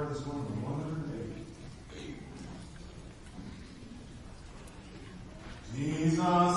prayer this morning, 108. Jesus.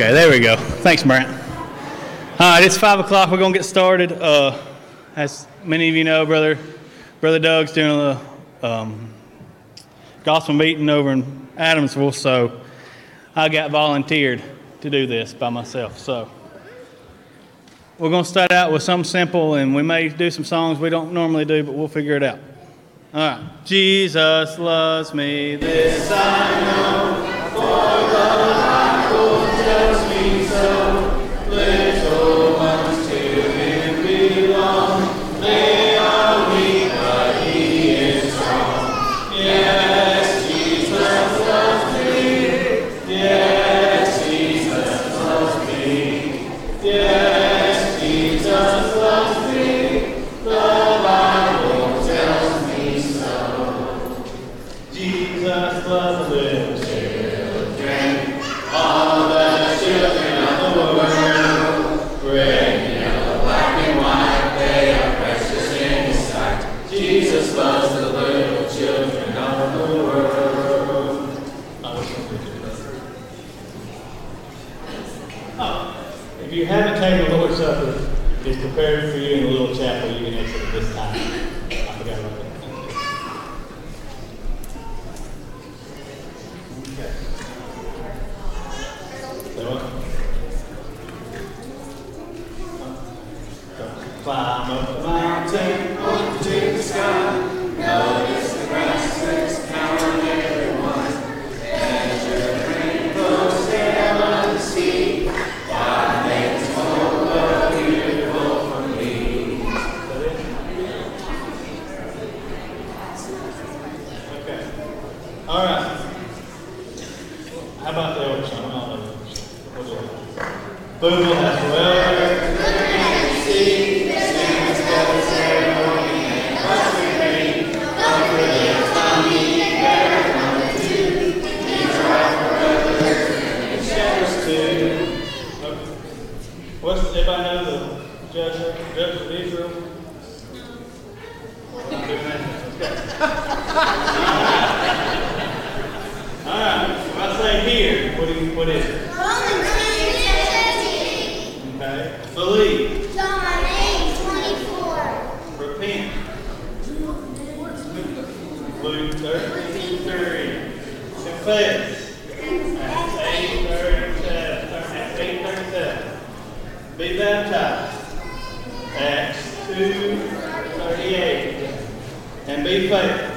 Okay, there we go. Thanks, Brent. All right, it's five o'clock. We're gonna get started. Uh, as many of you know, brother, brother Doug's doing a um, gospel meeting over in Adamsville, so I got volunteered to do this by myself. So we're gonna start out with something simple, and we may do some songs we don't normally do, but we'll figure it out. All right. Jesus loves me. This I know. For love Climb up the mountain, up to the sky. Notice the grasses, count on everyone. Measure rainbows, sail on the sea. God makes the whole world beautiful for me. Is that it? Okay. All right. How about the old song? I don't know. We'll do it. Boogle has well. What's, everybody know the judge, judge of Israel? Well, I'm doing that. All right, if I say here, what do you, what is it? Okay. Believe, repent. Luke thirteen thirty. Confess. Acts eight thirty-seven. Acts eight thirty-seven. Be baptized. Acts two thirty-eight. And be faithful.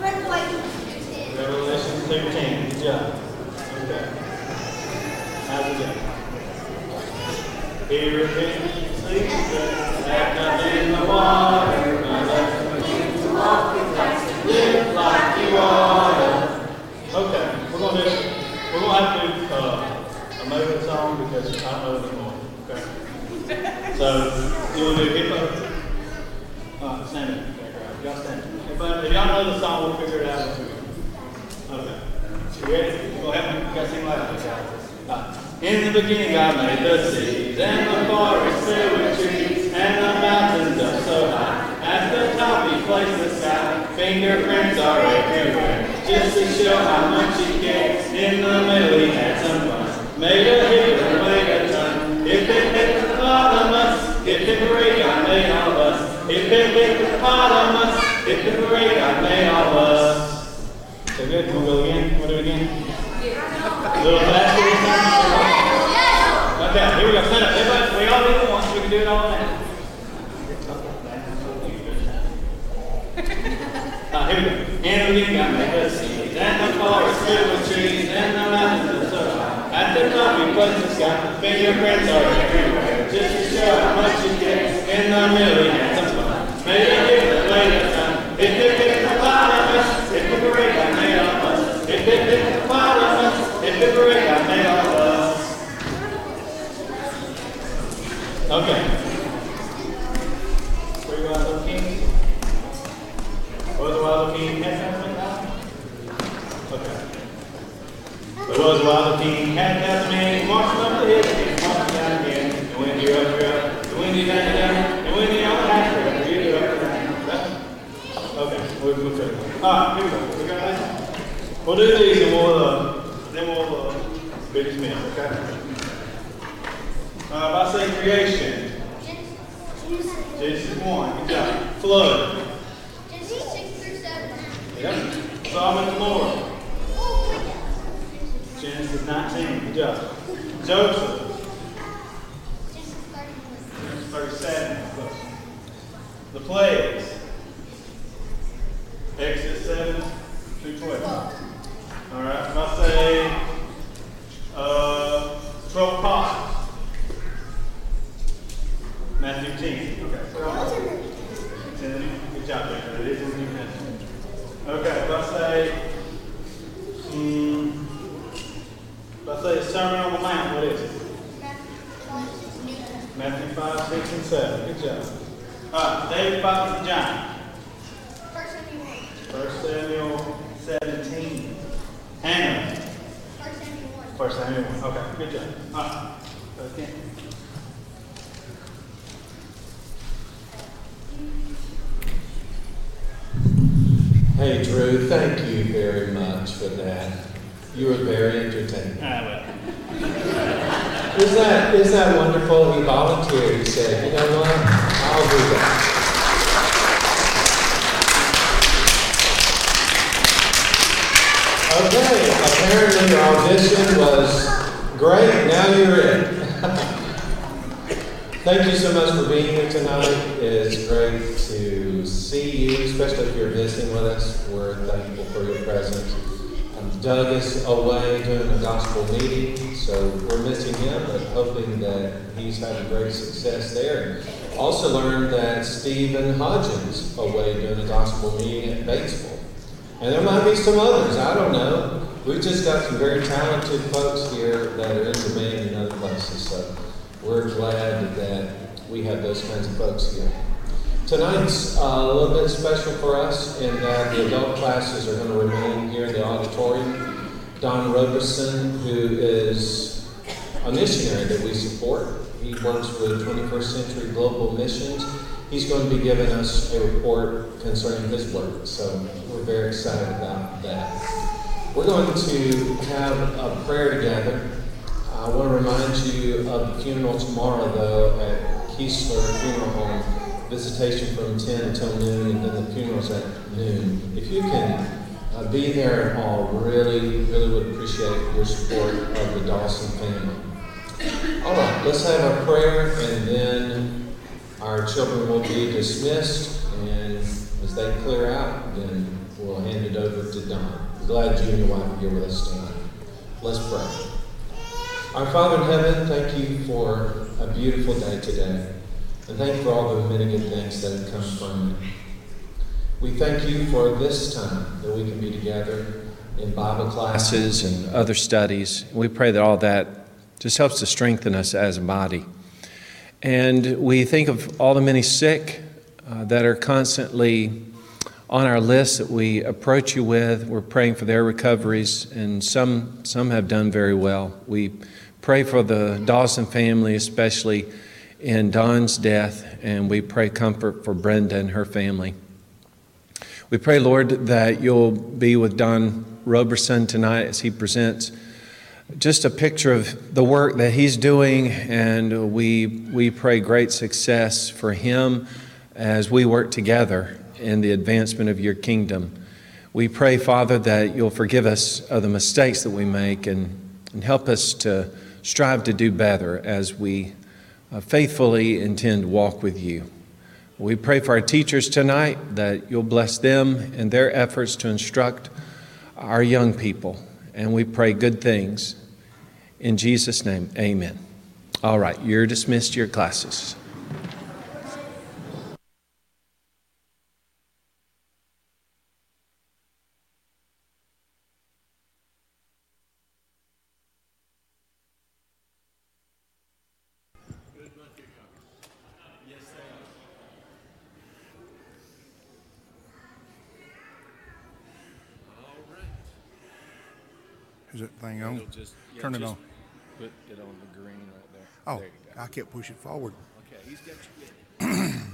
Revelation thirteen. Good job. Okay. How's it go? He repents, sleeps, have nothing in the water, my love to walk with Christ, live like you ought. Okay, we're gonna do, we're gonna have to do, uh, a moving song because I don't know it anymore, okay? So, you wanna do hip hop? Uh, stand up, okay, right, y'all stand. Everybody, if y'all know the song, we'll figure it out as we go. Okay. Uh, In the beginning, God made the seas and the forest filled with trees and the mountains up so high. At the top, He placed the sky. Fingerprints are everywhere, just to show how much He cares. In the middle, He had some fun. Made a hill and made a ton. If it hit the hippopotamus, if it parade, God made all of us. If it hit the hippopotamus, if it parade, God made all of us. So good. Can we go again? We'll do it again. A little faster this time? Okay, here we go. Stand up. Everybody, we all do it once. We can do it all now. Uh, here we go. And we got the seas, and the forest filled with trees, and the mountains of so high. At the top, we put the sky. Fingerprints are everywhere, just to show how much you get. In the middle, we had some fun. Made a difference, made a ton. If it hit the hippopotamus, if it parade, I made all of us. If it hit the hippopotamus, if it parade, I made all of us. Okay. Three wild little kings. Was a wild little king had that man? Okay. Was wild little king had that man marching up the hill, and marching down again. And when up, up. Down, you're down. And when you're the down. Okay, we'll try. All right, here we go. We got this. We'll do these and we'll, uh, then we'll, uh, dismissed, okay? Uh, I say creation, Genesis 1, good job. Flood. Genesis 6 through 7. Yep. Solomon and Lord. Genesis 19, good job. Joseph. Genesis 37. The plagues. Exodus 7 through 12. All right, if I say uh, 12 apostles. Matthew 10. Okay. so- It's in the New- Good job, Jacob. It is in the New Testament. Okay, if I say, mm, if I say Sermon on the Mount, what is it? Matthew 5, 6, and 7. Good job. All right, David fights the giant. First Samuel 1. 1 Samuel 17. Hannah. First Samuel 1. First Samuel 1. Okay, good job. All right. So again. Hey, Drew, thank you very much for that. You were very entertaining. All right, well. Is that, is that wonderful? He volunteered. He said, you know what? I'll do that. Okay, apparently your audition was great. Now you're in. Thank you so much for being here tonight. It's great to see you, especially if you're visiting with us. We're thankful for your presence. Um, Doug is away doing a gospel meeting, so we're missing him, but hoping that he's having great success there. Also learned that Stephen Hodgins away doing a gospel meeting at Batesville. And there might be some others, I don't know. We've just got some very talented folks here that are in demand in other places, so we're glad that we have those kinds of folks here. Tonight's uh, a little bit special for us in that the adult classes are going to remain here in the auditorium. Don Roberson, who is a missionary that we support, he works with 21st Century Global Missions. He's going to be giving us a report concerning his work, so we're very excited about that. We're going to have a prayer together. I want to remind you of the funeral tomorrow, though, at Keesler Funeral Home. Visitation from 10 until noon, and then the funeral's at noon. If you can uh, be there at all, really, really would appreciate your support of the Dawson family. All right, let's have a prayer, and then our children will be dismissed, and as they clear out, then we'll hand it over to Don. Glad you and your wife are here with us tonight. Let's pray. Our Father in heaven, thank you for a beautiful day today. And thank you for all the many good things that have come from it. We thank you for this time that we can be together in Bible classes and other studies. We pray that all that just helps to strengthen us as a body. And we think of all the many sick uh, that are constantly on our list that we approach you with. We're praying for their recoveries, and some, some have done very well. We pray for the Dawson family, especially in Don's death, and we pray comfort for Brenda and her family. We pray, Lord, that you'll be with Don Roberson tonight as he presents just a picture of the work that he's doing, and we, we pray great success for him as we work together in the advancement of your kingdom. We pray, Father, that you'll forgive us of the mistakes that we make and, and help us to strive to do better as we uh, faithfully intend to walk with you. We pray for our teachers tonight that you'll bless them in their efforts to instruct our young people. And we pray good things. In Jesus' name, amen. All right, you're dismissed your classes. That thing on? It'll just, yeah, Turn it just on. Put it on the green right there. Oh, there I kept pushing forward. Okay, he's got you.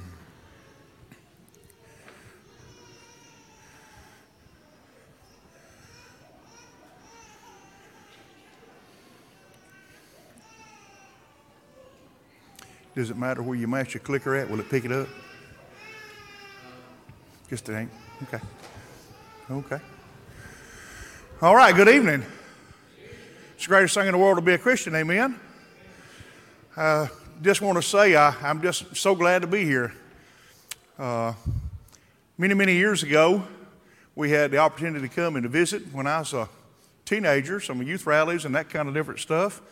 Does it matter where you mash your clicker at? Will it pick it up? Just it ain't. Okay. Okay. All right. Good evening. It's the greatest thing in the world to be a Christian, amen. Uh, just want to say I, I'm just so glad to be here. Uh, many, many years ago, we had the opportunity to come and to visit when I was a teenager, some youth rallies and that kind of different stuff.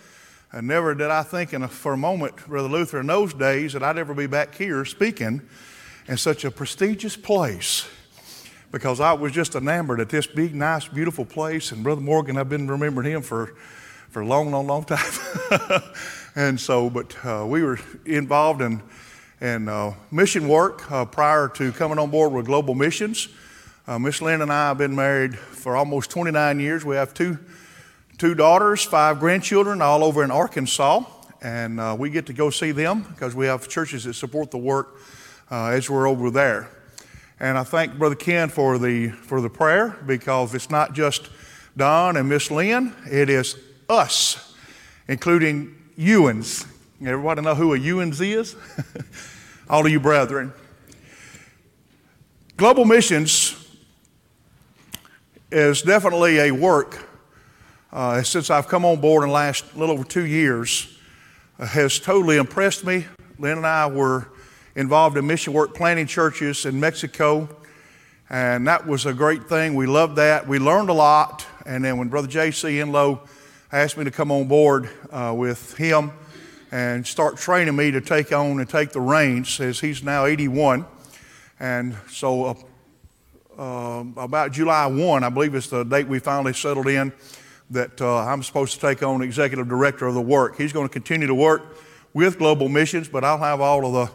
And never did I think in a, for a moment, Brother Luther, in those days, that I'd ever be back here speaking in such a prestigious place because I was just enamored at this big, nice, beautiful place. And Brother Morgan, I've been remembering him for, for a long, long, long time. and so, but uh, we were involved in, in uh, mission work uh, prior to coming on board with Global Missions. Uh, Miss Lynn and I have been married for almost 29 years. We have two two daughters, five grandchildren, all over in Arkansas. And uh, we get to go see them because we have churches that support the work uh, as we're over there. And I thank Brother Ken for the, for the prayer because it's not just Don and Miss Lynn, it is us, including Ewans. Everybody know who a Ewans is? all of you brethren. Global Missions is definitely a work uh, since I've come on board in the last little over two years, uh, has totally impressed me. Lynn and I were involved in mission work planting churches in Mexico, and that was a great thing. We loved that. We learned a lot, and then when Brother J.C. Enlow asked me to come on board uh, with him and start training me to take on and take the reins, as he's now 81, and so uh, uh, about July 1, I believe it's the date we finally settled in that uh, I'm supposed to take on executive director of the work. He's going to continue to work with Global Missions, but I'll have all of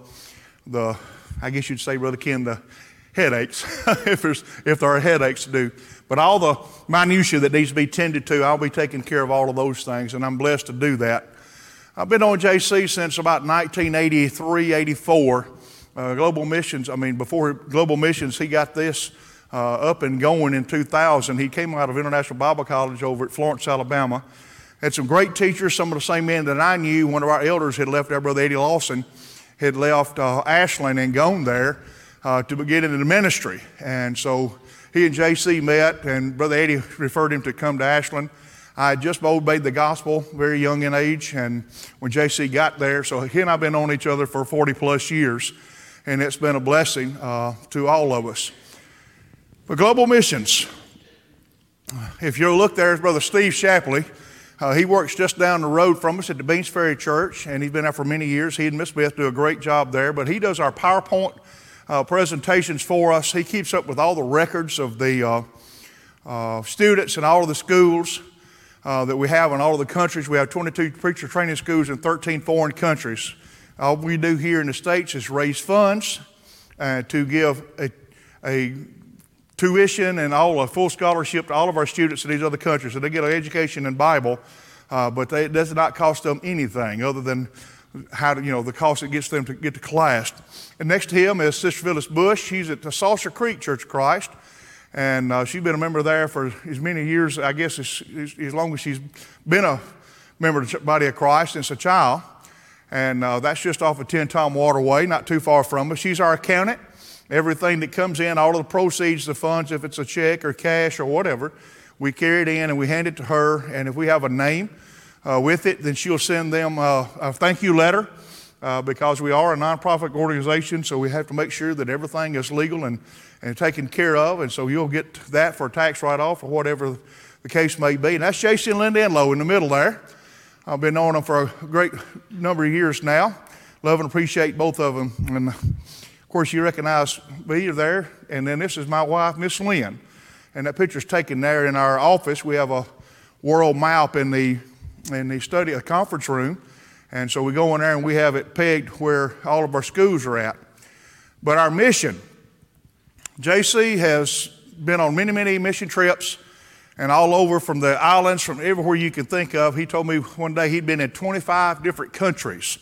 the, the I guess you'd say, Brother Ken, the headaches, if, there's, if there are headaches to do. But all the minutiae that needs to be tended to, I'll be taking care of all of those things, and I'm blessed to do that. I've been on JC since about 1983, 84. Uh, Global Missions, I mean, before Global Missions, he got this uh, up and going in 2000. He came out of International Bible College over at Florence, Alabama. Had some great teachers, some of the same men that I knew. One of our elders had left, our brother Eddie Lawson, had left uh, Ashland and gone there uh, to get into the ministry. And so he and JC met, and Brother Eddie referred him to come to Ashland. I had just obeyed the gospel, very young in age, and when JC got there, so he and I have been on each other for 40 plus years, and it's been a blessing uh, to all of us. But global missions. If you'll look there, is Brother Steve Shapley. Uh, he works just down the road from us at the Beans Ferry Church, and he's been there for many years. He and Miss Beth do a great job there, but he does our PowerPoint uh, presentations for us. He keeps up with all the records of the uh, uh students in all of the schools uh, that we have in all of the countries. We have 22 preacher training schools in 13 foreign countries. All we do here in the States is raise funds uh, to give a, a tuition and all a full scholarship to all of our students in these other countries. So they get an education in Bible, uh, but they, it does not cost them anything other than how to, you know, the cost it gets them to get to class. And next to him is Sister Phyllis Bush. She's at the Saucer Creek Church of Christ. And uh, she's been a member there for as many years, I guess, as, as long as she's been a member of the body of Christ since a child. And uh, that's just off of Tenn-Tom Waterway, not too far from us. She's our accountant. Everything that comes in, all of the proceeds, the funds, if it's a check or cash or whatever, we carry it in and we hand it to her. And if we have a name uh, with it, then she'll send them uh, a thank you letter uh, because we are a nonprofit organization, so we have to make sure that everything is legal and, and taken care of. And so you'll get that for a tax write off or whatever the case may be. And that's JC and Linda Enlow in the middle there. I've been knowing them for a great number of years now. Love and appreciate both of them. And of course, you recognize me there, and then this is my wife, Miss Lynn. And that picture's taken there in our office. We have a world map in the, in the study, a conference room. And so we go in there and we have it pegged where all of our schools are at. But our mission, JC has been on many, many mission trips and all over from the islands, from everywhere you can think of. He told me one day he'd been in 25 different countries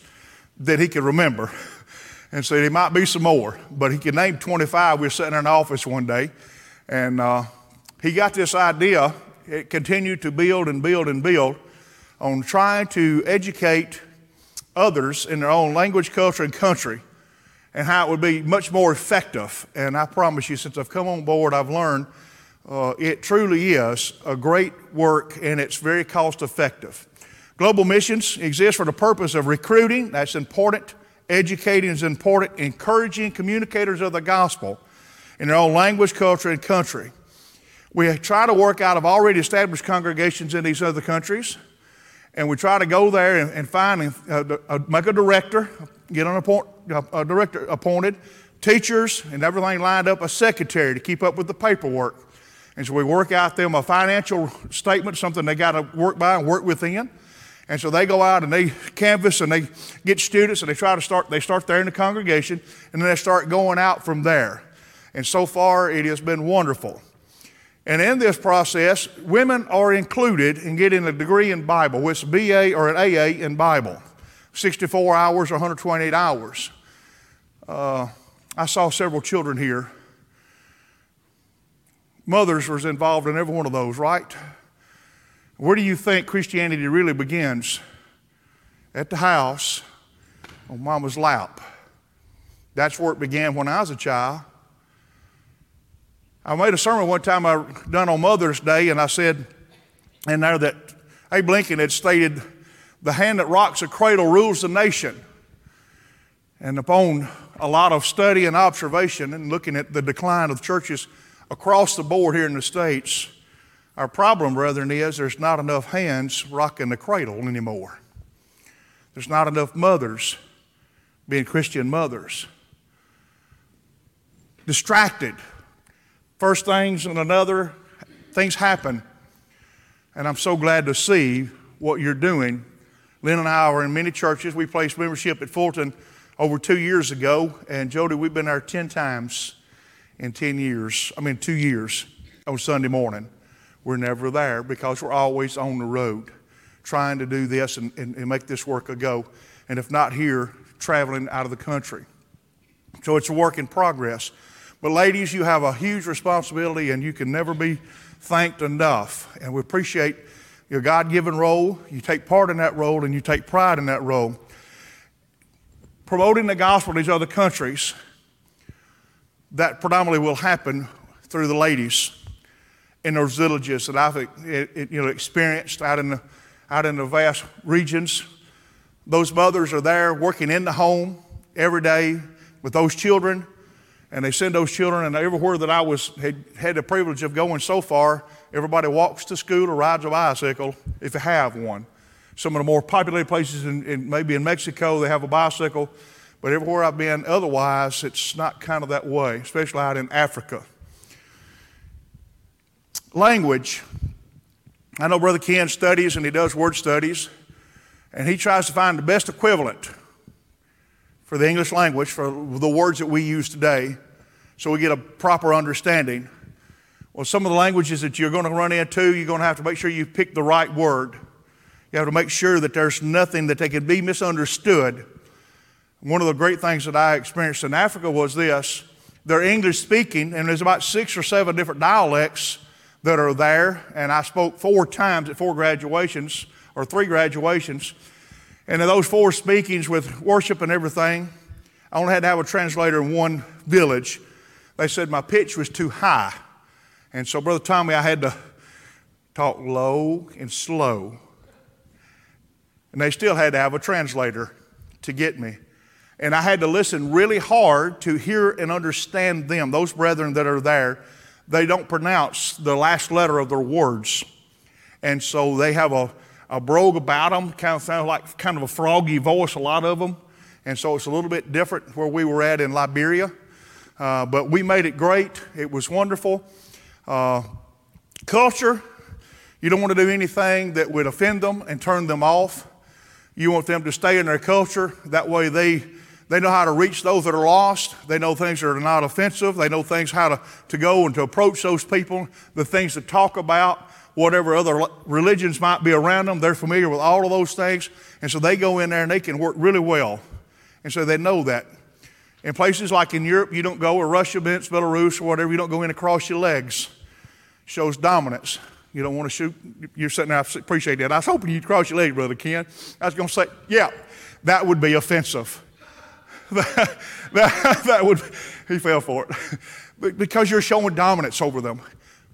that he could remember. and said there might be some more, but he could name 25. We were sitting in an office one day, and uh, he got this idea. It continued to build and build and build on trying to educate others in their own language, culture, and country, and how it would be much more effective. And I promise you, since I've come on board, I've learned uh, it truly is a great work and it's very cost effective. Global missions exist for the purpose of recruiting, that's important, educating is important, encouraging communicators of the gospel in their own language, culture, and country. We try to work out of already established congregations in these other countries, and we try to go there and, and find, uh, uh, make a director, get an appoint, uh, a director appointed, teachers, and everything lined up, a secretary to keep up with the paperwork. And so we work out them a financial statement, something they got to work by and work within. And so they go out and they canvass and they get students and they try to start, they start there in the congregation and then they start going out from there. And so far it has been wonderful. And in this process, women are included in getting a degree in Bible, which is BA or an AA in Bible, 64 hours or 128 hours. Uh, I saw several children here mothers was involved in every one of those, right? Where do you think Christianity really begins? At the house on mama's lap. That's where it began when I was a child. I made a sermon one time I done on Mother's Day, and I said in there that Abe Lincoln had stated, "The hand that rocks a cradle rules the nation." And upon a lot of study and observation and looking at the decline of churches across the board here in the States, our problem, brethren, is there's not enough hands rocking the cradle anymore. There's not enough mothers being Christian mothers. Distracted. First things and another, things happen. And I'm so glad to see what you're doing. Lynn and I are in many churches. We placed membership at Fulton over two years ago, and Jody, we've been there 10 times in 10 years, I mean, two years on Sunday morning. We're never there because we're always on the road trying to do this and, and, and make this work a go. And if not here, traveling out of the country. So it's a work in progress. But ladies, you have a huge responsibility and you can never be thanked enough. And we appreciate your God given role. You take part in that role and you take pride in that role. Promoting the gospel in these other countries that predominantly will happen through the ladies in those villages that I've you know, experienced out in, the, out in the vast regions. Those mothers are there working in the home every day with those children, and they send those children, and everywhere that I was had, had the privilege of going so far, everybody walks to school or rides a bicycle if they have one. Some of the more populated places, in, in maybe in Mexico, they have a bicycle. But everywhere I've been otherwise, it's not kind of that way, especially out in Africa. Language. I know Brother Ken studies and he does word studies, and he tries to find the best equivalent for the English language, for the words that we use today, so we get a proper understanding. Well, some of the languages that you're going to run into, you're going to have to make sure you pick the right word. You have to make sure that there's nothing that they can be misunderstood one of the great things that I experienced in Africa was this they're English speaking, and there's about six or seven different dialects that are there. And I spoke four times at four graduations, or three graduations. And in those four speakings with worship and everything, I only had to have a translator in one village. They said my pitch was too high. And so, Brother Tommy, I had to talk low and slow. And they still had to have a translator to get me. And I had to listen really hard to hear and understand them. Those brethren that are there, they don't pronounce the last letter of their words. And so they have a, a brogue about them, kind of sounds like kind of a froggy voice, a lot of them. And so it's a little bit different where we were at in Liberia. Uh, but we made it great. It was wonderful. Uh, culture, you don't want to do anything that would offend them and turn them off. You want them to stay in their culture. That way they they know how to reach those that are lost. They know things that are not offensive. They know things how to, to go and to approach those people, the things to talk about, whatever other religions might be around them. They're familiar with all of those things. And so they go in there and they can work really well. And so they know that. In places like in Europe, you don't go, or Russia, Belarus, or whatever, you don't go in across your legs. Shows dominance. You don't want to shoot. You're sitting there, I appreciate that. I was hoping you'd cross your legs, Brother Ken. I was going to say, yeah, that would be offensive. that, that, that would, he fell for it. because you're showing dominance over them.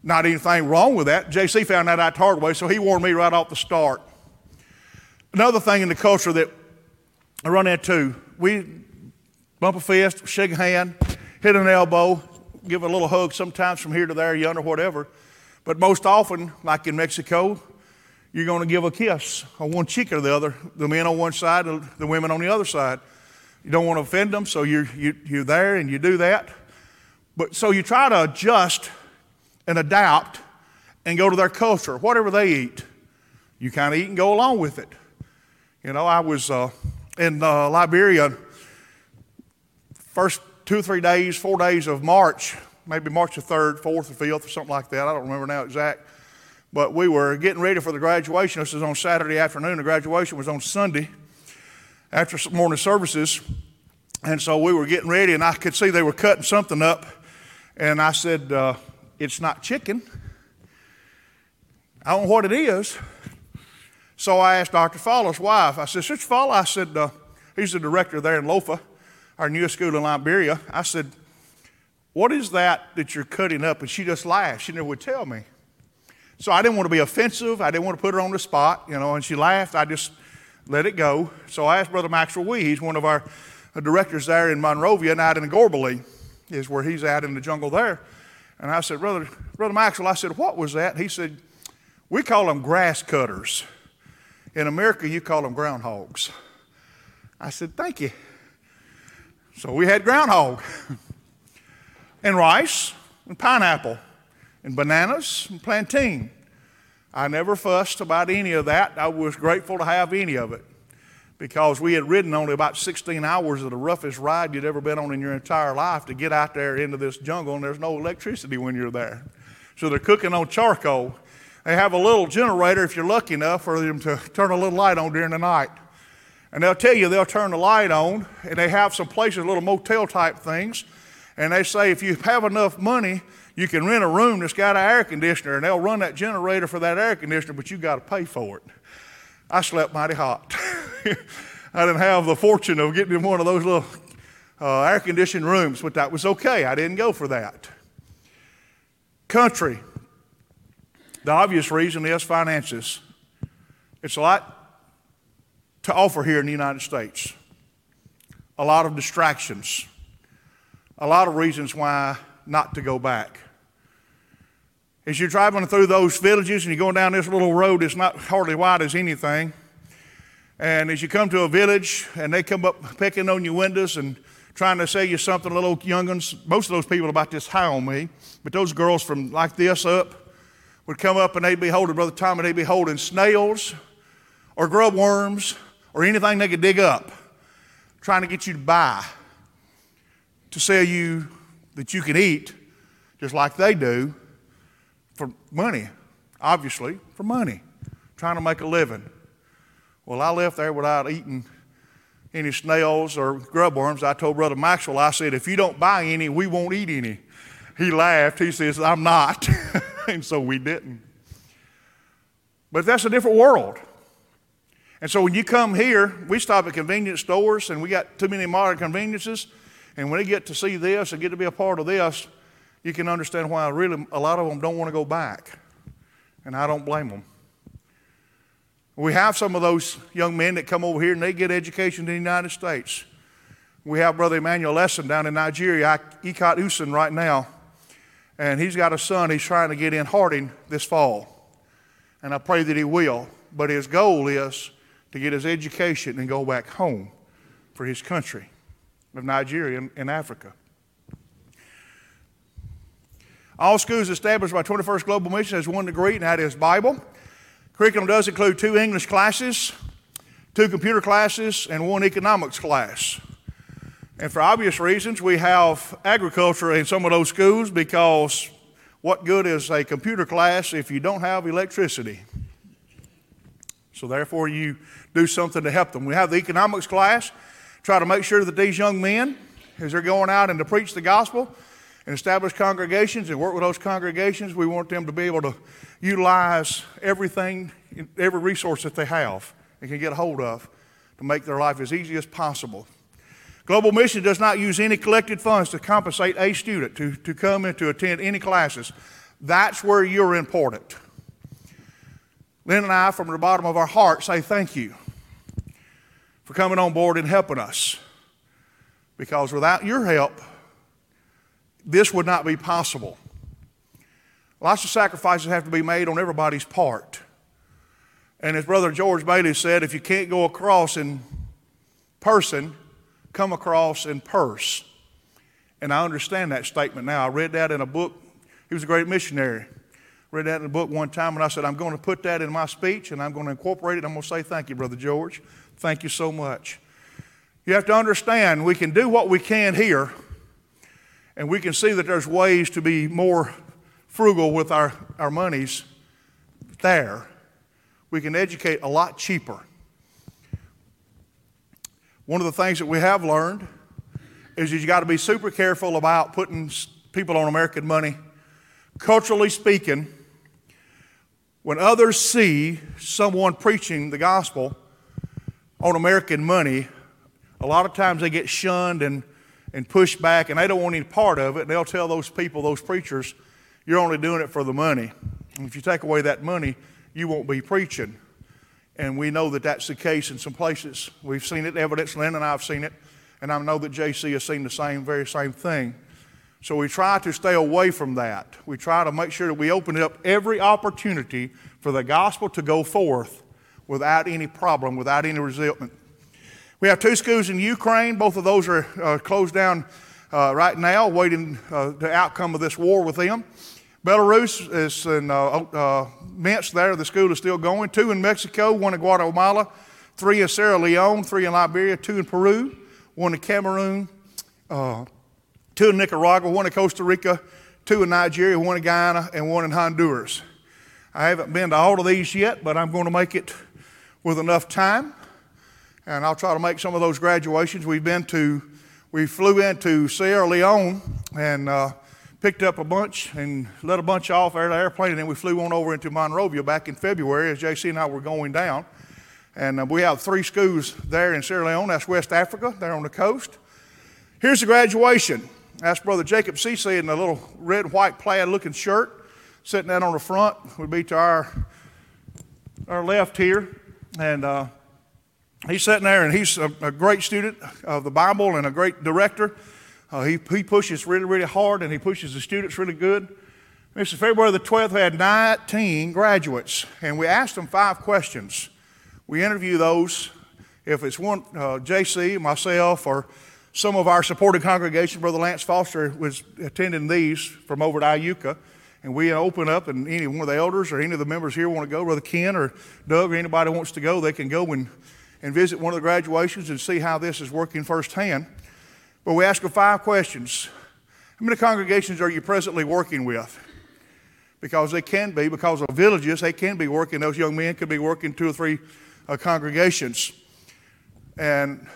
Not anything wrong with that. JC found that out hard way, so he warned me right off the start. Another thing in the culture that I run into, we bump a fist, shake a hand, hit an elbow, give a little hug sometimes from here to there, yonder, whatever. But most often, like in Mexico, you're going to give a kiss on one cheek or the other, the men on one side, the women on the other side. You don't want to offend them, so you're, you, you're there and you do that. But so you try to adjust and adapt and go to their culture. Whatever they eat, you kind of eat and go along with it. You know, I was uh, in uh, Liberia first two or three days, four days of March, maybe March the 3rd, 4th, or 5th, or something like that. I don't remember now exact. But we were getting ready for the graduation. This was on Saturday afternoon. The graduation was on Sunday after morning services. And so we were getting ready, and I could see they were cutting something up. And I said, uh, It's not chicken. I don't know what it is. So I asked Dr. Fowler's wife, I said, Sister Fowler, I said, uh, he's the director there in Lofa, our newest school in Liberia. I said, What is that that you're cutting up? And she just laughed. She never would tell me. So I didn't want to be offensive. I didn't want to put her on the spot, you know, and she laughed. I just let it go. So I asked Brother Maxwell Wee, he's one of our uh, directors there in Monrovia and out in Gorbally is where he's at in the jungle there. And I said, Brother, Brother Maxwell, I said, what was that? He said, we call them grass cutters. In America, you call them groundhogs. I said, Thank you. So we had groundhog, and rice, and pineapple, and bananas, and plantain. I never fussed about any of that. I was grateful to have any of it because we had ridden only about 16 hours of the roughest ride you'd ever been on in your entire life to get out there into this jungle, and there's no electricity when you're there. So they're cooking on charcoal. They have a little generator, if you're lucky enough, for them to turn a little light on during the night. And they'll tell you they'll turn the light on, and they have some places, little motel type things, and they say if you have enough money, you can rent a room that's got an air conditioner, and they'll run that generator for that air conditioner, but you got to pay for it. I slept mighty hot. I didn't have the fortune of getting in one of those little uh, air conditioned rooms, but that was okay. I didn't go for that. Country. The obvious reason is finances. It's a lot to offer here in the United States, a lot of distractions, a lot of reasons why not to go back. As you're driving through those villages and you're going down this little road that's not hardly wide as anything, and as you come to a village and they come up pecking on your windows and trying to sell you something, little young'uns, most of those people about this high on me, but those girls from like this up, would come up and they'd be holding, Brother Tom, and they'd be holding snails or grub worms or anything they could dig up, trying to get you to buy, to sell you that you can eat just like they do for money, obviously, for money, trying to make a living. Well, I left there without eating any snails or grub worms. I told Brother Maxwell, I said, if you don't buy any, we won't eat any. He laughed. He says, I'm not. and so we didn't. But that's a different world. And so when you come here, we stop at convenience stores and we got too many modern conveniences. And when they get to see this and get to be a part of this, you can understand why really a lot of them don't want to go back. And I don't blame them. We have some of those young men that come over here and they get education in the United States. We have Brother Emmanuel Lesson down in Nigeria, Ikot Usen, right now and he's got a son he's trying to get in Harding this fall. And I pray that he will. But his goal is to get his education and go back home for his country of Nigeria and Africa. All schools established by 21st Global Mission has one degree, and that is Bible. Curriculum does include two English classes, two computer classes, and one economics class. And for obvious reasons, we have agriculture in some of those schools because what good is a computer class if you don't have electricity? So, therefore, you do something to help them. We have the economics class, try to make sure that these young men, as they're going out and to preach the gospel, and establish congregations and work with those congregations. We want them to be able to utilize everything, every resource that they have and can get a hold of to make their life as easy as possible. Global Mission does not use any collected funds to compensate a student to, to come and to attend any classes. That's where you're important. Lynn and I, from the bottom of our heart, say thank you for coming on board and helping us. Because without your help, this would not be possible. Lots of sacrifices have to be made on everybody's part. And as Brother George Bailey said, if you can't go across in person, come across in purse. And I understand that statement now. I read that in a book. He was a great missionary. Read that in a book one time, and I said, I'm going to put that in my speech, and I'm going to incorporate it. I'm going to say thank you, Brother George. Thank you so much. You have to understand, we can do what we can here, and we can see that there's ways to be more frugal with our, our monies there. We can educate a lot cheaper. One of the things that we have learned is that you got to be super careful about putting people on American money. Culturally speaking, when others see someone preaching the gospel on American money, a lot of times they get shunned and, and pushed back, and they don't want any part of it. And they'll tell those people, those preachers, you're only doing it for the money. And if you take away that money, you won't be preaching. And we know that that's the case in some places. We've seen it, evidence, Lynn and I have seen it, and I know that JC has seen the same, very same thing. So we try to stay away from that. We try to make sure that we open up every opportunity for the gospel to go forth without any problem, without any resentment. We have two schools in Ukraine. Both of those are uh, closed down uh, right now, waiting uh, the outcome of this war with them. Belarus is in uh, uh, Minsk there. The school is still going. Two in Mexico, one in Guatemala, three in Sierra Leone, three in Liberia, two in Peru, one in Cameroon, uh, two in Nicaragua, one in Costa Rica, two in Nigeria, one in Guyana, and one in Honduras. I haven't been to all of these yet, but I'm going to make it with enough time. And I'll try to make some of those graduations. We've been to, we flew into Sierra Leone and uh, picked up a bunch and let a bunch off out of the airplane, and then we flew on over into Monrovia back in February as JC and I were going down. And uh, we have three schools there in Sierra Leone. That's West Africa, there on the coast. Here's the graduation. That's Brother Jacob Cece in the little red, white, plaid looking shirt, sitting down on the front, would be to our, our left here. And uh, he's sitting there, and he's a, a great student of the Bible and a great director. Uh, he, he pushes really, really hard and he pushes the students really good. This is February the 12th, we had 19 graduates, and we asked them five questions. We interview those. If it's one, uh, JC, myself, or some of our supported congregation, Brother Lance Foster was attending these from over at Iuka, and we open up, and any one of the elders or any of the members here want to go, Brother Ken or Doug or anybody wants to go, they can go and, and visit one of the graduations and see how this is working firsthand. But we ask them five questions. How many congregations are you presently working with? Because they can be, because of villages, they can be working, those young men could be working two or three uh, congregations. And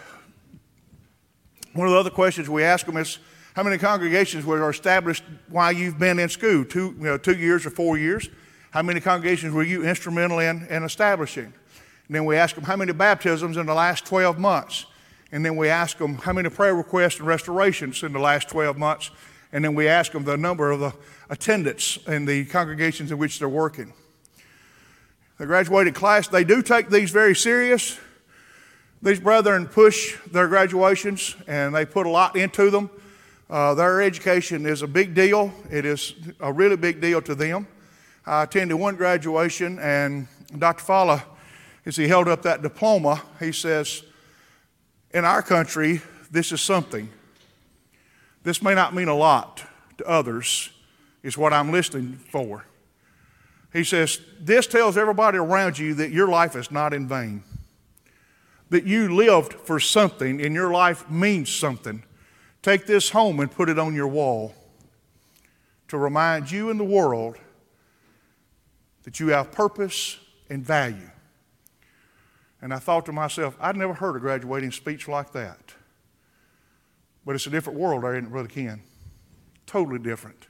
one of the other questions we ask them is how many congregations were established while you've been in school, two, you know, two years or four years? How many congregations were you instrumental in, in establishing? And then we ask them how many baptisms in the last 12 months? And then we ask them how many prayer requests and restorations in the last 12 months. And then we ask them the number of the attendants in the congregations in which they're working. The graduated class, they do take these very serious. These brethren push their graduations and they put a lot into them. Uh, their education is a big deal. It is a really big deal to them. I attended one graduation, and Dr. Falla, as he held up that diploma, he says, in our country, this is something. This may not mean a lot to others, is what I'm listening for. He says, This tells everybody around you that your life is not in vain, that you lived for something and your life means something. Take this home and put it on your wall to remind you and the world that you have purpose and value. And I thought to myself, I'd never heard a graduating speech like that. But it's a different world, ain't it, Brother Ken? Totally different.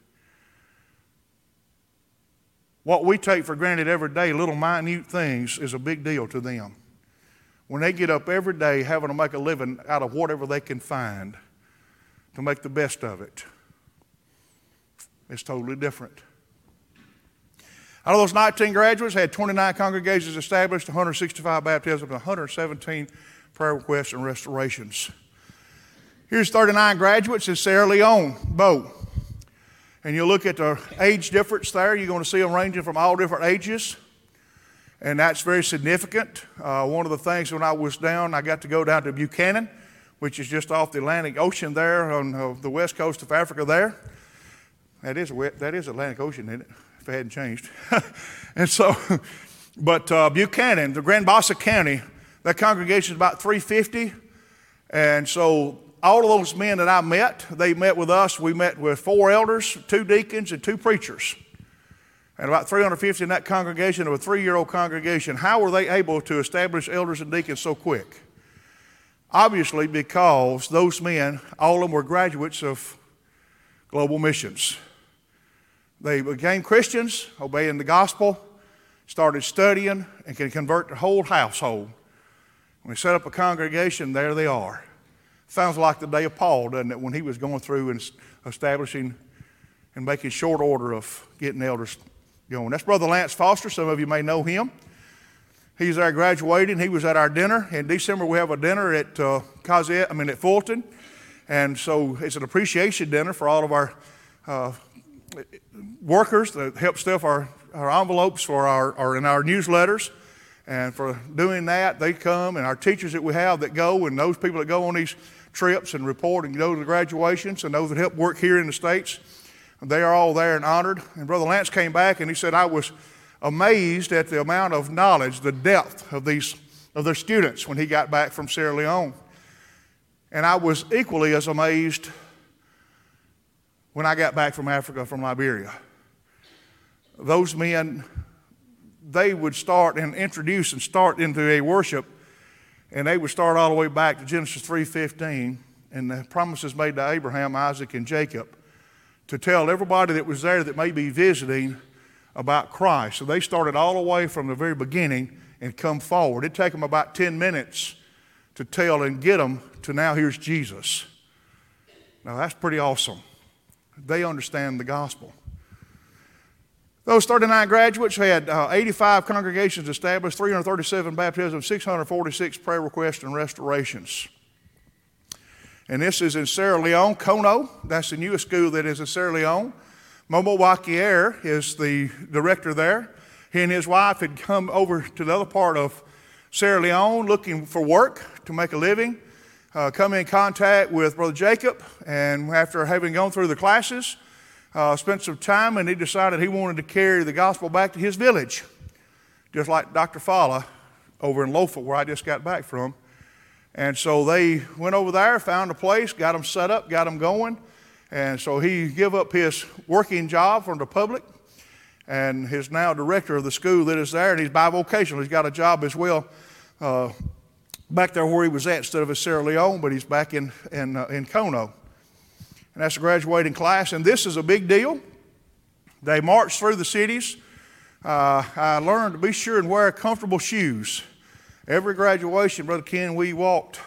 What we take for granted every day, little minute things, is a big deal to them. When they get up every day having to make a living out of whatever they can find to make the best of it, it's totally different. Out of those 19 graduates, had 29 congregations established, 165 baptisms, 117 prayer requests and restorations. Here's 39 graduates in Sierra Leone, Bo. And you look at the age difference there, you're going to see them ranging from all different ages. And that's very significant. Uh, one of the things when I was down, I got to go down to Buchanan, which is just off the Atlantic Ocean there on uh, the west coast of Africa there. That is, wet, that is Atlantic Ocean, isn't it? If it hadn't changed. and so, but uh, Buchanan, the Grand Bassa County, that congregation is about 350. And so all of those men that I met, they met with us. We met with four elders, two deacons, and two preachers. And about 350 in that congregation of a three year old congregation. How were they able to establish elders and deacons so quick? Obviously, because those men, all of them were graduates of global missions. They became Christians, obeying the gospel, started studying, and can convert the whole household. When they set up a congregation, there they are. Sounds like the day of Paul, doesn't it, when he was going through and establishing and making short order of getting elders going. That's Brother Lance Foster. Some of you may know him. He's there graduating. He was at our dinner. In December, we have a dinner at uh, Cozette, I mean, at Fulton. And so it's an appreciation dinner for all of our uh, workers that help stuff our, our envelopes for our, our, in our newsletters. And for doing that, they come, and our teachers that we have that go, and those people that go on these trips and report and go to the graduations, and those that help work here in the States, they are all there and honored. And Brother Lance came back and he said, I was amazed at the amount of knowledge, the depth of these of their students when he got back from Sierra Leone. And I was equally as amazed when I got back from Africa, from Liberia. Those men they would start and introduce and start into a worship, and they would start all the way back to Genesis 3:15 and the promises made to Abraham, Isaac, and Jacob to tell everybody that was there that may be visiting about Christ. So they started all the way from the very beginning and come forward. It'd take them about 10 minutes to tell and get them to now here's Jesus. Now that's pretty awesome. They understand the gospel. Those 39 graduates had uh, 85 congregations established, 337 baptisms, 646 prayer requests and restorations. And this is in Sierra Leone, Kono. That's the newest school that is in Sierra Leone. Momo Wakier is the director there. He and his wife had come over to the other part of Sierra Leone looking for work to make a living, uh, come in contact with Brother Jacob, and after having gone through the classes, uh, spent some time and he decided he wanted to carry the gospel back to his village, just like Dr. Fala over in Lofa, where I just got back from. And so they went over there, found a place, got them set up, got them going. And so he gave up his working job from the public and is now director of the school that is there. And he's bivocational. He's got a job as well uh, back there where he was at instead of in Sierra Leone, but he's back in, in, uh, in Kono and that's a graduating class. And this is a big deal. They march through the cities. Uh, I learned to be sure and wear comfortable shoes. Every graduation, Brother Ken, we walked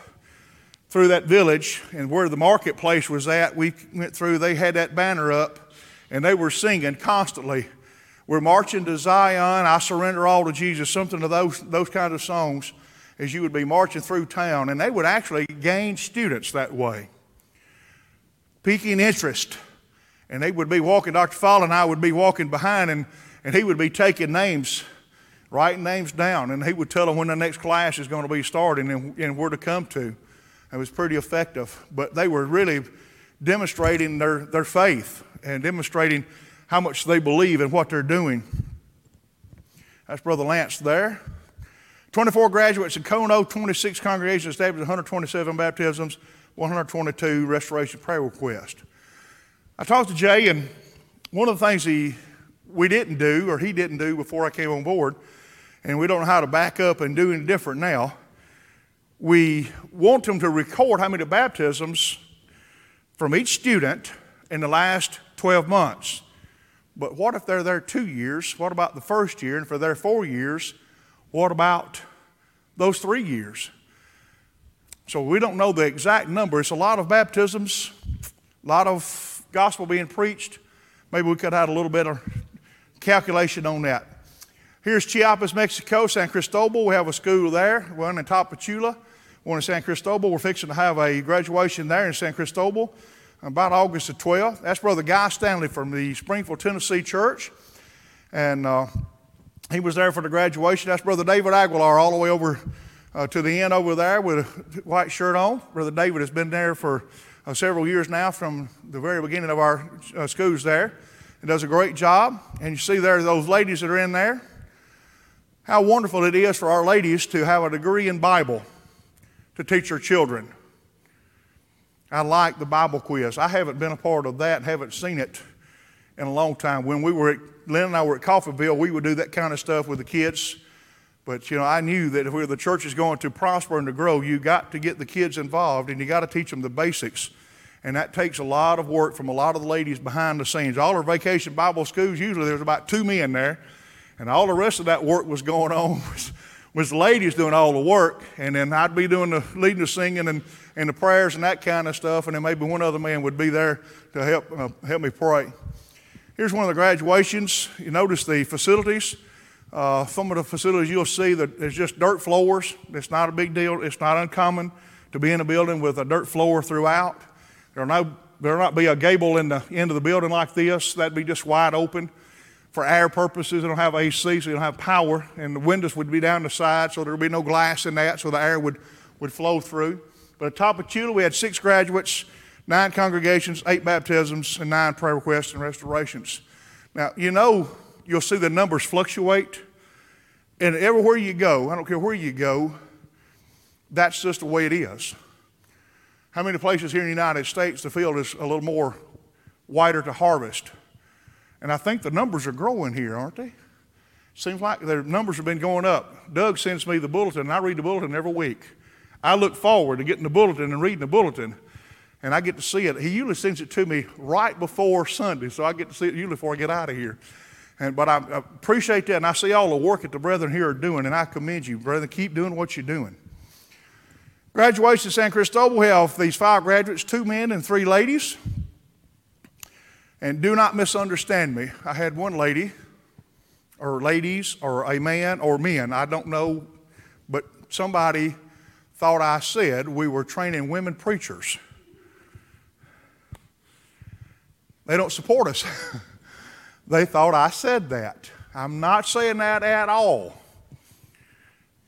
through that village, and where the marketplace was at, we went through, they had that banner up, and they were singing constantly. We're marching to Zion, I surrender all to Jesus, something of those, those kinds of songs as you would be marching through town. And they would actually gain students that way piquing interest. And they would be walking, Dr. Fall and I would be walking behind, and, and he would be taking names, writing names down, and he would tell them when the next class is going to be starting and, and where to come to. It was pretty effective. But they were really demonstrating their, their faith and demonstrating how much they believe in what they're doing. That's Brother Lance there. 24 graduates in Kono, 26 congregations established, 127 baptisms, 122 restoration prayer request. I talked to Jay, and one of the things he we didn't do or he didn't do before I came on board, and we don't know how to back up and do any different now. We want them to record how many baptisms from each student in the last 12 months. But what if they're there two years? What about the first year? And for they're four years, what about those three years? So we don't know the exact number. It's a lot of baptisms, a lot of gospel being preached. Maybe we could have a little bit of calculation on that. Here's Chiapas, Mexico, San Cristobal. We have a school there, one in Tapachula, one in San Cristobal. We're fixing to have a graduation there in San Cristobal about August the 12th. That's Brother Guy Stanley from the Springfield, Tennessee church. And uh, he was there for the graduation. That's Brother David Aguilar, all the way over uh, to the end over there with a white shirt on. Brother David has been there for uh, several years now from the very beginning of our uh, schools there. He does a great job. And you see there those ladies that are in there. How wonderful it is for our ladies to have a degree in Bible to teach their children. I like the Bible quiz. I haven't been a part of that, haven't seen it in a long time. When we were at, Lynn and I were at Coffeeville, we would do that kind of stuff with the kids. But, you know, I knew that if the church is going to prosper and to grow, you got to get the kids involved and you got to teach them the basics. And that takes a lot of work from a lot of the ladies behind the scenes. All our vacation Bible schools, usually there's about two men there. And all the rest of that work was going on was, was the ladies doing all the work. And then I'd be doing the leading the singing and, and the prayers and that kind of stuff. And then maybe one other man would be there to help, uh, help me pray. Here's one of the graduations. You notice the facilities. Uh, some of the facilities you'll see that there's just dirt floors. It's not a big deal. It's not uncommon to be in a building with a dirt floor throughout. There'll, no, there'll not be a gable in the end of the building like this. That'd be just wide open. For air purposes, they don't have AC, so you don't have power, and the windows would be down the side, so there would be no glass in that, so the air would, would flow through. But at Tapachula, we had six graduates, nine congregations, eight baptisms, and nine prayer requests and restorations. Now, you know, you'll see the numbers fluctuate. And everywhere you go, I don't care where you go, that's just the way it is. How many places here in the United States the field is a little more wider to harvest? And I think the numbers are growing here, aren't they? Seems like their numbers have been going up. Doug sends me the bulletin, and I read the bulletin every week. I look forward to getting the bulletin and reading the bulletin, and I get to see it. He usually sends it to me right before Sunday, so I get to see it usually before I get out of here. And, but I, appreciate that, and I see all the work that the brethren here are doing, and I commend you, brethren. Keep doing what you're doing. Graduation at San Cristobal, we have these five graduates, two men and three ladies. And do not misunderstand me. I had one lady, or ladies, or a man, or men, I don't know, but somebody thought I said we were training women preachers. They don't support us. they thought I said that. I'm not saying that at all.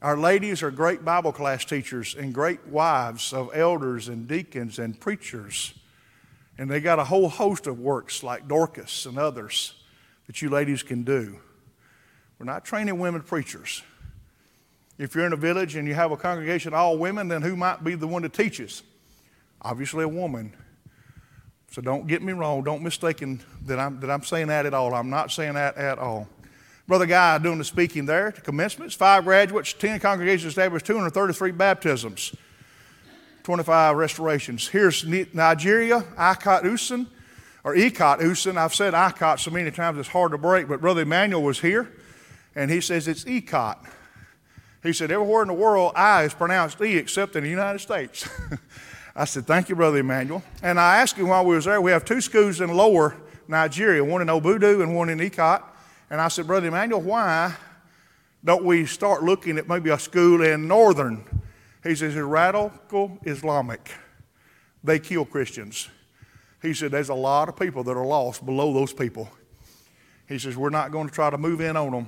Our ladies are great Bible class teachers and great wives of elders and deacons and preachers. And they got a whole host of works like Dorcas and others that you ladies can do. We're not training women preachers. If you're in a village and you have a congregation all women, then who might be the one to teach us? Obviously, a woman. So don't get me wrong. Don't mistake that I'm, that I'm saying that at all. I'm not saying that at all. Brother Guy doing the speaking there to commencements, five graduates, 10 congregations established, 233 baptisms. 25 restorations. Here's Nigeria, Ikot Usen, or Ikot Usen. I've said Ikot so many times it's hard to break, but Brother Emmanuel was here, and he says it's Ikot. He said, everywhere in the world, I is pronounced E except in the United States. I said, thank you, Brother Emmanuel. And I asked him while we was there, we have two schools in lower Nigeria, one in Obudu and one in Ikot. And I said, Brother Emmanuel, why don't we start looking at maybe a school in northern he says, radical Islamic. They kill Christians. He said, there's a lot of people that are lost below those people. He says, we're not going to try to move in on them.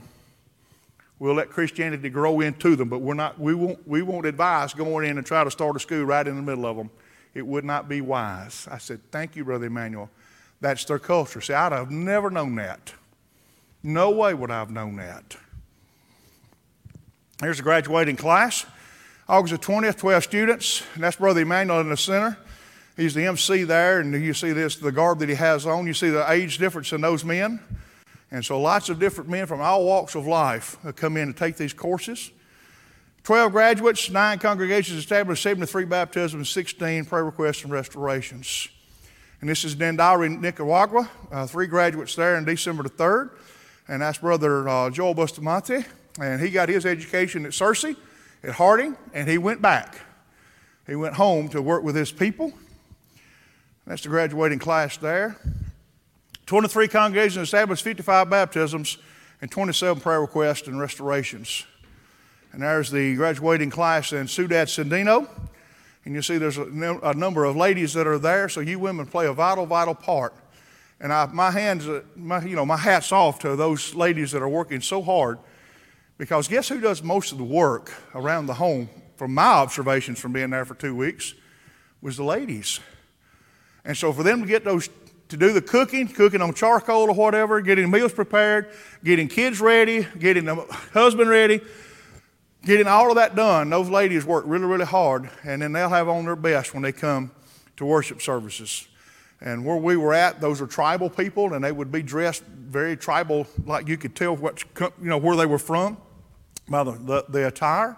We'll let Christianity grow into them, but we're not, we, won't, we won't advise going in and try to start a school right in the middle of them. It would not be wise. I said, thank you, Brother Emmanuel. That's their culture. See, I'd have never known that. No way would I have known that. Here's a graduating class. August the 20th, 12 students, and that's Brother Emmanuel in the center. He's the MC there, and you see this, the garb that he has on. You see the age difference in those men. And so lots of different men from all walks of life come in to take these courses. 12 graduates, 9 congregations established, 73 baptisms, 16 prayer requests and restorations. And this is Dendauri, Nicaragua. Uh, three graduates there on December the 3rd. And that's Brother uh, Joel Bustamante. And he got his education at Searcy, at Harding, and he went back. He went home to work with his people. That's the graduating class there. 23 congregations established, 55 baptisms, and 27 prayer requests and restorations. And there's the graduating class in Ciudad Sandino. And you see there's a, a, number of ladies that are there, so you women play a vital, vital part. And I, my hands, uh, my, you know, my hat's off to those ladies that are working so hard because guess who does most of the work around the home, from my observations from being there for two weeks, was the ladies. And so for them to get those to do the cooking, cooking on charcoal or whatever, getting meals prepared, getting kids ready, getting the husband ready, getting all of that done, those ladies work really, really hard, and then they'll have on their best when they come to worship services. And where we were at, those are tribal people, and they would be dressed very tribal, like you could tell what you know where they were from by the, the, the attire.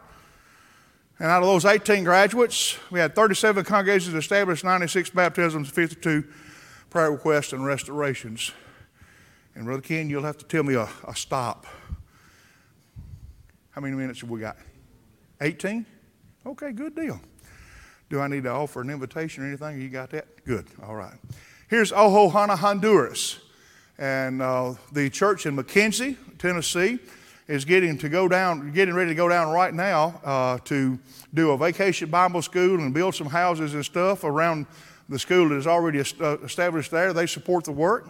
And out of those 18 graduates, we had 37 congregations established, 96 baptisms, 52 prayer requests and restorations. And Brother Ken, you'll have to tell me a, a stop. How many minutes have we got? 18? Okay, good deal. Do I need to offer an invitation or anything? You got that? Good. All right. Here's Ojojona, Honduras. And uh, the church in McKenzie, Tennessee, is getting to go down, getting ready to go down right now uh, to do a vacation Bible school and build some houses and stuff around the school that is already uh, established there. They support the work.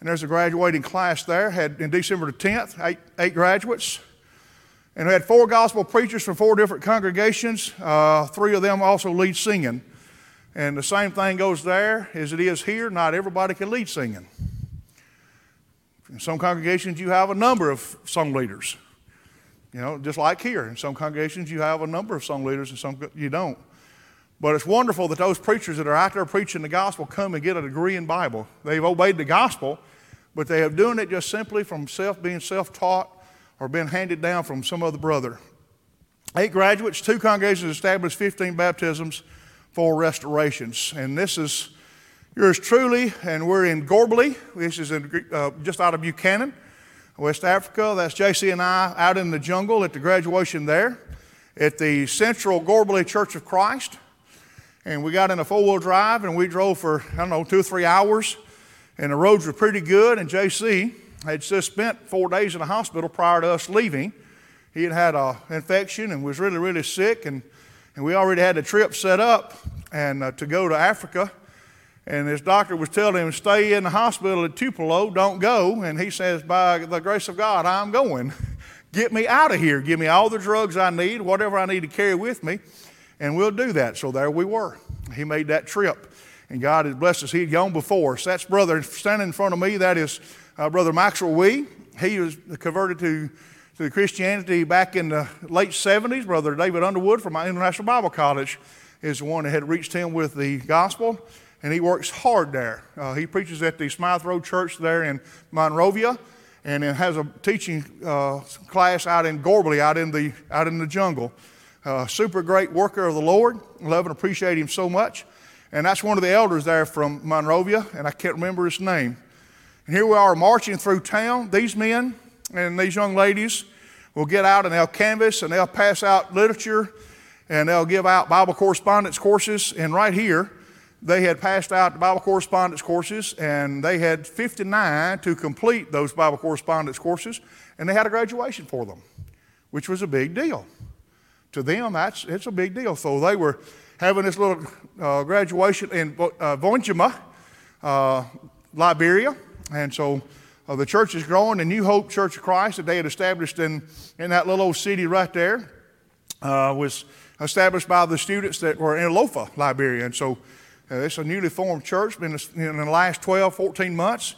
And there's a graduating class there. Had in December the 10th, eight, eight graduates. And we had four gospel preachers from four different congregations. Uh, three of them also lead singing. And the same thing goes there as it is here. Not everybody can lead singing. In some congregations, you have a number of song leaders. You know, just like here. In some congregations, you have a number of song leaders, and some you don't. But it's wonderful that those preachers that are out there preaching the gospel come and get a degree in Bible. They've obeyed the gospel, but they have doing it just simply from self being self-taught or been handed down from some other brother. Eight graduates, two congregations established, 15 baptisms, four restorations. And this is yours truly, and we're in Gorbally. This is in, uh, just out of Buchanan, West Africa. That's JC and I out in the jungle at the graduation there at the Central Gorbally Church of Christ. And we got in a four wheel drive and we drove for, I don't know, two or three hours. And the roads were pretty good. And JC, had just spent four days in the hospital prior to us leaving. He had had an infection and was really, really sick, and, and we already had the trip set up and uh, to go to Africa. And his doctor was telling him, stay in the hospital at Tupelo, don't go. And he says, by the grace of God, I'm going. Get me out of here. Give me all the drugs I need, whatever I need to carry with me, and we'll do that. So there we were. He made that trip, and God has blessed us. He had gone before us. That's brother standing in front of me. That is uh, Brother Maxwell Wee. He was converted to, to Christianity back in the late 70s. Brother David Underwood from my International Bible College is the one that had reached him with the gospel, and he works hard there. Uh, he preaches at the Smythe Road Church there in Monrovia, and then has a teaching uh, class out in Gorbally, out in the, out in the jungle. Uh, super great worker of the Lord. Love and appreciate him so much. And that's one of the elders there from Monrovia, and I can't remember his name. And here we are marching through town. These men and these young ladies will get out and they'll canvass and they'll pass out literature and they'll give out Bible correspondence courses. And right here, they had passed out the Bible correspondence courses and they had 59 to complete those Bible correspondence courses and they had a graduation for them, which was a big deal. To them, that's, it's a big deal. So they were having this little uh, graduation in uh, uh, Liberia. And so uh, the church is growing. The New Hope Church of Christ that they had established in, in that little old city right there uh, was established by the students that were in Lofa, Liberia. And so uh, it's a newly formed church the, in the last 12, 14 months.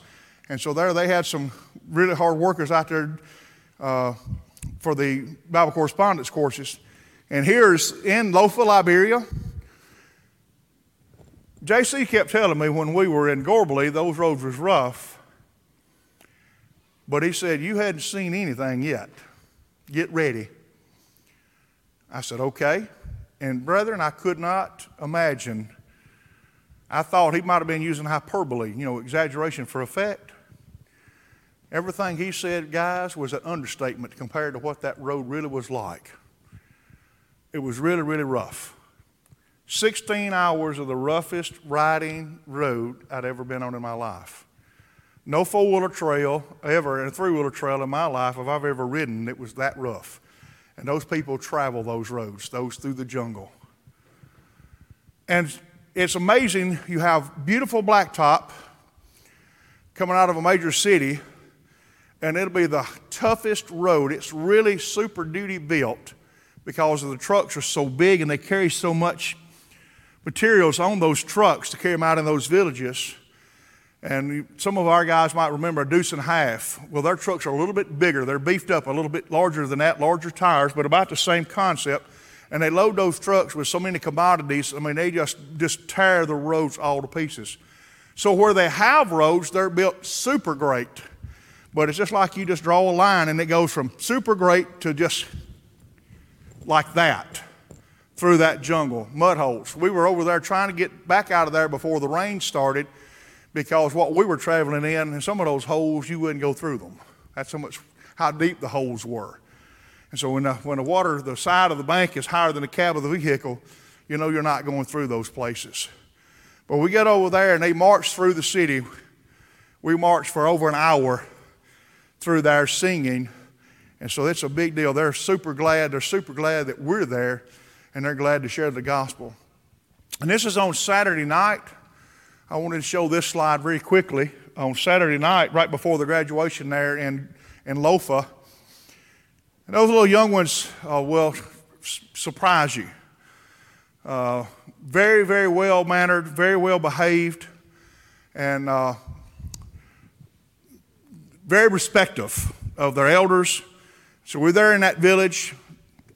And so there they had some really hard workers out there uh, for the Bible correspondence courses. And here's in Lofa, Liberia. JC kept telling me when we were in Gorbally, those roads was rough. But he said, You hadn't seen anything yet. Get ready. I said, Okay. And brethren, I could not imagine I thought he might have been using hyperbole, you know, exaggeration for effect. Everything he said, guys, was an understatement compared to what that road really was like. It was really, really rough. 16 hours of the roughest riding road I'd ever been on in my life. No four wheeler trail ever, and a three wheeler trail in my life, if I've ever ridden, it was that rough. And those people travel those roads, those through the jungle. And it's amazing. You have beautiful blacktop coming out of a major city, and it'll be the toughest road. It's really super duty built because the trucks are so big and they carry so much materials on those trucks to carry them out in those villages. And some of our guys might remember a deuce and a half. Well, their trucks are a little bit bigger. They're beefed up a little bit larger than that, larger tires, but about the same concept. And they load those trucks with so many commodities. I mean, they just, just tear the roads all to pieces. So where they have roads, they're built super great. But it's just like you just draw a line and it goes from super great to just like that through that jungle, mud holes. We were over there trying to get back out of there before the rain started because what we were traveling in, and some of those holes, you wouldn't go through them. That's how much, how deep the holes were. And so when the, when the water, the side of the bank is higher than the cab of the vehicle, you know you're not going through those places. But we get over there and they march through the city. We marched for over an hour through there singing. And so it's a big deal. They're super glad. They're super glad that we're there and they're glad to share the gospel. And this is on Saturday night. I wanted to show this slide very quickly. On Saturday night, right before the graduation there in, in Lofa, and those little young ones uh, will surprise you. Uh, very, very well mannered, very well behaved, and uh, very respectful of their elders. So we're there in that village,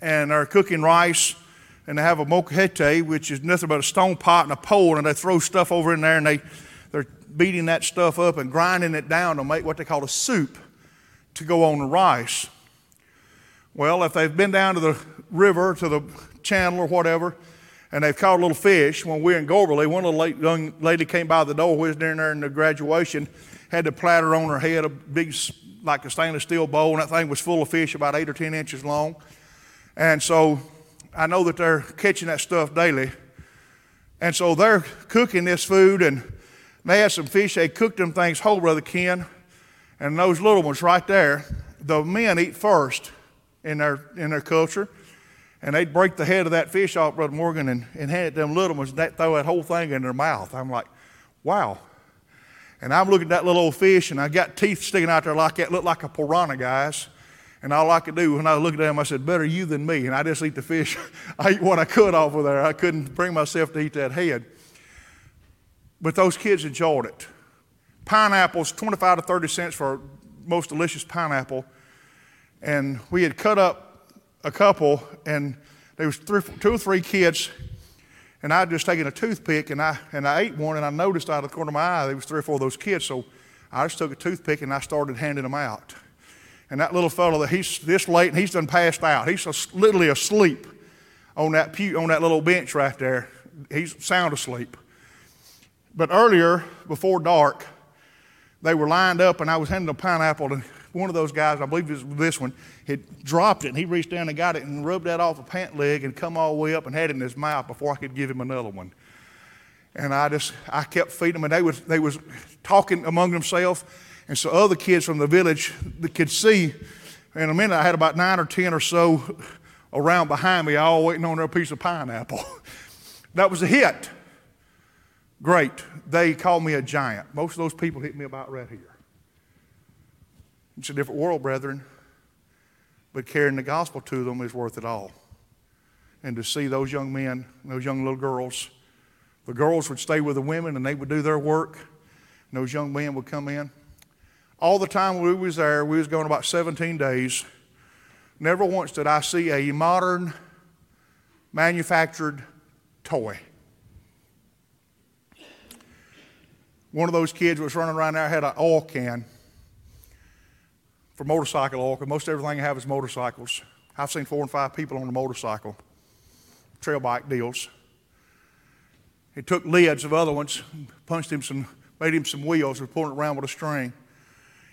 and they're cooking rice and they have a molcajete, which is nothing but a stone pot and a pole, and they throw stuff over in there and they, they're beating that stuff up and grinding it down to make what they call a soup to go on the rice. Well, if they've been down to the river, to the channel or whatever, and they've caught a little fish, when we were in Gorbally, one little young lady came by the door, we was down there in the graduation, had the platter on her head, a big, like a stainless steel bowl, and that thing was full of fish about eight or ten inches long. And so I know that they're catching that stuff daily. And so they're cooking this food, and they had some fish. They cooked them things whole, Brother Ken. And those little ones right there, the men eat first in their, in their culture. And they'd break the head of that fish off, Brother Morgan, and, and hand it them little ones, and throw that whole thing in their mouth. I'm like, wow. And I'm looking at that little old fish, and I got teeth sticking out there like that, looked like a piranha, guys. And all I could do when I looked at them, I said, Better you than me. And I just eat the fish. I eat what I could off of there. I couldn't bring myself to eat that head. But those kids enjoyed it. Pineapples, 25 to 30 cents for most delicious pineapple. And we had cut up a couple, and there was three, two or three kids, and I just taken a toothpick, and I, and I ate one, and I noticed out of the corner of my eye there was three or four of those kids. So I just took a toothpick, and I started handing them out. And that little fellow that he's this late and he's done passed out. He's literally asleep on that pew, on that little bench right there. He's sound asleep. But earlier, before dark, they were lined up and I was handing a pineapple and one of those guys, I believe it was this one, had dropped it and he reached down and got it and rubbed that off a pant leg and come all the way up and had it in his mouth before I could give him another one. And I just, I kept feeding them and they was, they was talking among themselves and so other kids from the village could see. In a minute, I had about nine or ten or so around behind me, all waiting on their piece of pineapple. that was a hit. Great. They called me a giant. Most of those people hit me about right here. It's a different world, brethren. But carrying the gospel to them is worth it all. And to see those young men, those young little girls, the girls would stay with the women and they would do their work. And those young men would come in. All the time we was there, we was going about 17 days. Never once did I see a modern manufactured toy. One of those kids was running around there had an oil can for motorcycle oil, because most everything I have is motorcycles. I've seen four and five people on a motorcycle, trail bike deals. He took lids of other ones, punched him some, made him some wheels, and pulling it around with a string.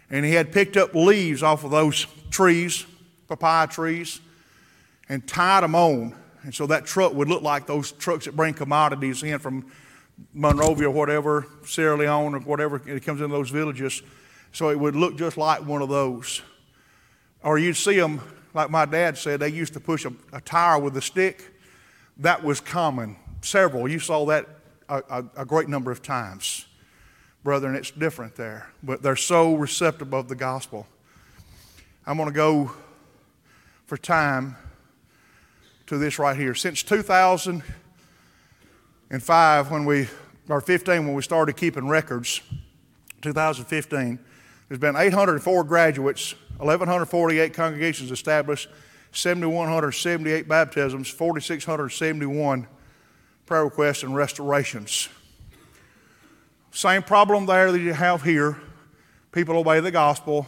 And he had picked up leaves off of those trees, papaya trees, and tied them on. And so that truck would look like those trucks that bring commodities in from Monrovia or whatever, Sierra Leone or whatever, it comes into those villages. So it would look just like one of those. Or you'd see them, like my dad said, they used to push a, a tire with a stick. That was common. Several. You saw that a, a, a great number of times. Brethren, it's different there. But they're so receptive of the gospel. I'm going to go for time to this right here. Since 2005, when we, or 15, when we started keeping records, 2015, there's been 804 graduates, 1,148 congregations established, 7,178 baptisms, 4,671 prayer requests and restorations. Same problem there that you have here. People obey the gospel,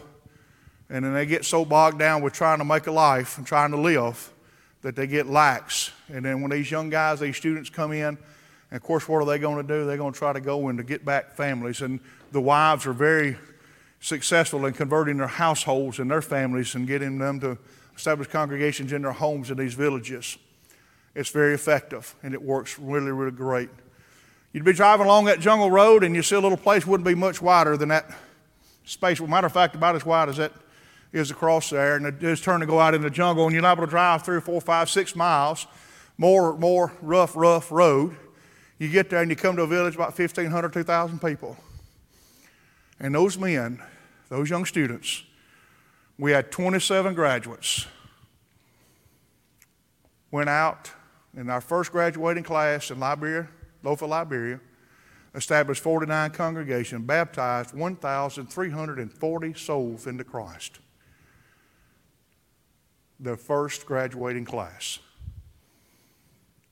and then they get so bogged down with trying to make a life and trying to live that they get lax. And then when these young guys, these students come in, and of course, what are they going to do? They're going to try to go in to get back families. And the wives are very successful in converting their households and their families and getting them to establish congregations in their homes in these villages. It's very effective and it works really, really great. You'd be driving along that jungle road and you see a little place wouldn't be much wider than that space. Well, matter of fact, about as wide as that is across there, and it is turn to go out in the jungle, and you're not able to drive three or four, five, six miles, more, more rough, rough road. You get there and you come to a village about 1,500, 2,000 people. And those men, those young students, we had 27 graduates, went out in our first graduating class in Liberia, Lofa, Liberia, established 49 congregations, baptized 1,340 souls into Christ. The first graduating class.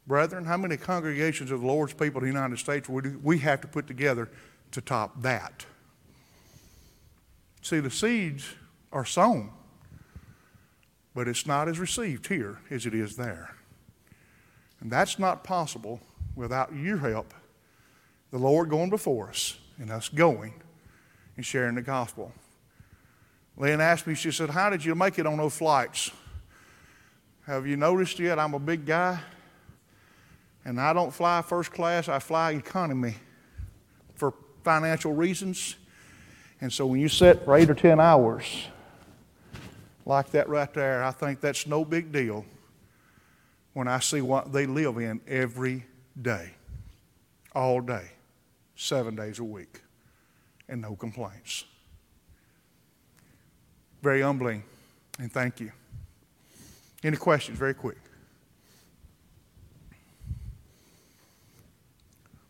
Brethren, how many congregations of the Lord's people in the United States would we have to put together to top that? See, the seeds are sown, but it's not as received here as it is there. And that's not possible without your help, the Lord going before us, and us going and sharing the gospel. Lynn asked me, she said, How did you make it on those flights? Have you noticed yet? I'm a big guy, and I don't fly first class, I fly economy for financial reasons. And so when you sit for eight or 10 hours like that right there, I think that's no big deal when I see what they live in every day, all day, seven days a week, and no complaints. Very humbling, and thank you. Any questions, very quick?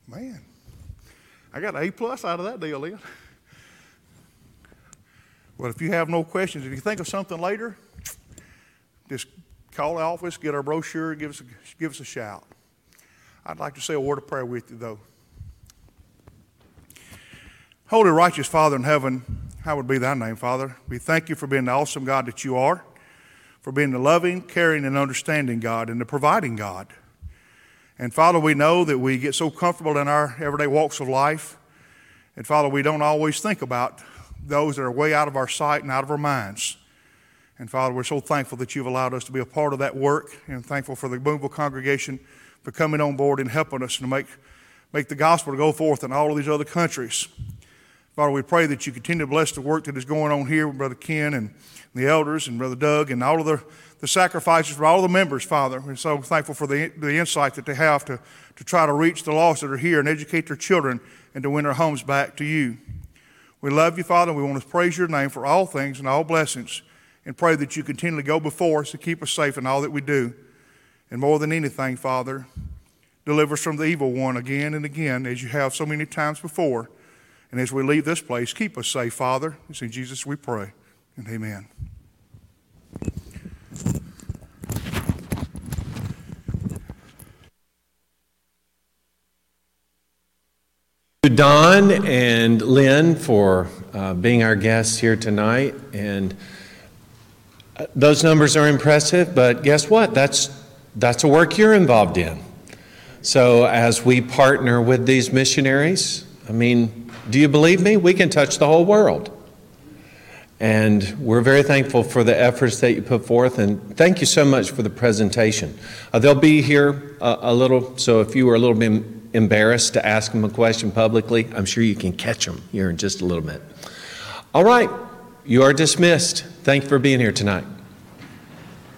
Man, I got A plus out of that deal, Lynn. But if you have no questions, if you think of something later, just call the office, get our brochure, give us a, give us a shout. I'd like to say a word of prayer with you, though. Holy, righteous Father in heaven, how would be thy name, Father? We thank you for being the awesome God that you are, for being the loving, caring, and understanding God, and the providing God. And Father, we know that we get so comfortable in our everyday walks of life. And Father, we don't always think about those that are way out of our sight and out of our minds. And Father, we're so thankful that you've allowed us to be a part of that work and thankful for the Boonville congregation for coming on board and helping us to make, make the gospel to go forth in all of these other countries. Father, we pray that you continue to bless the work that is going on here with Brother Ken and the elders and Brother Doug and all of the, the sacrifices for all the members, Father. We're so thankful for the, the insight that they have to, to try to reach the lost that are here and educate their children and to win their homes back to you. We love you, Father. We want to praise your name for all things and all blessings and pray that you continually go before us to keep us safe in all that we do. And more than anything, Father, deliver us from the evil one again and again as you have so many times before. And as we leave this place, keep us safe, Father. It's in Jesus we pray. And amen. Don and Lynn for uh, being our guests here tonight. And uh, those numbers are impressive, but guess what? That's, that's a work you're involved in. So, as we partner with these missionaries, I mean, do you believe me? We can touch the whole world. And we're very thankful for the efforts that you put forth, and thank you so much for the presentation. Uh, they'll be here a, a little, so if you were a little bit embarrassed to ask them a question publicly, I'm sure you can catch them here in just a little bit. All right, you are dismissed. Thank you for being here tonight.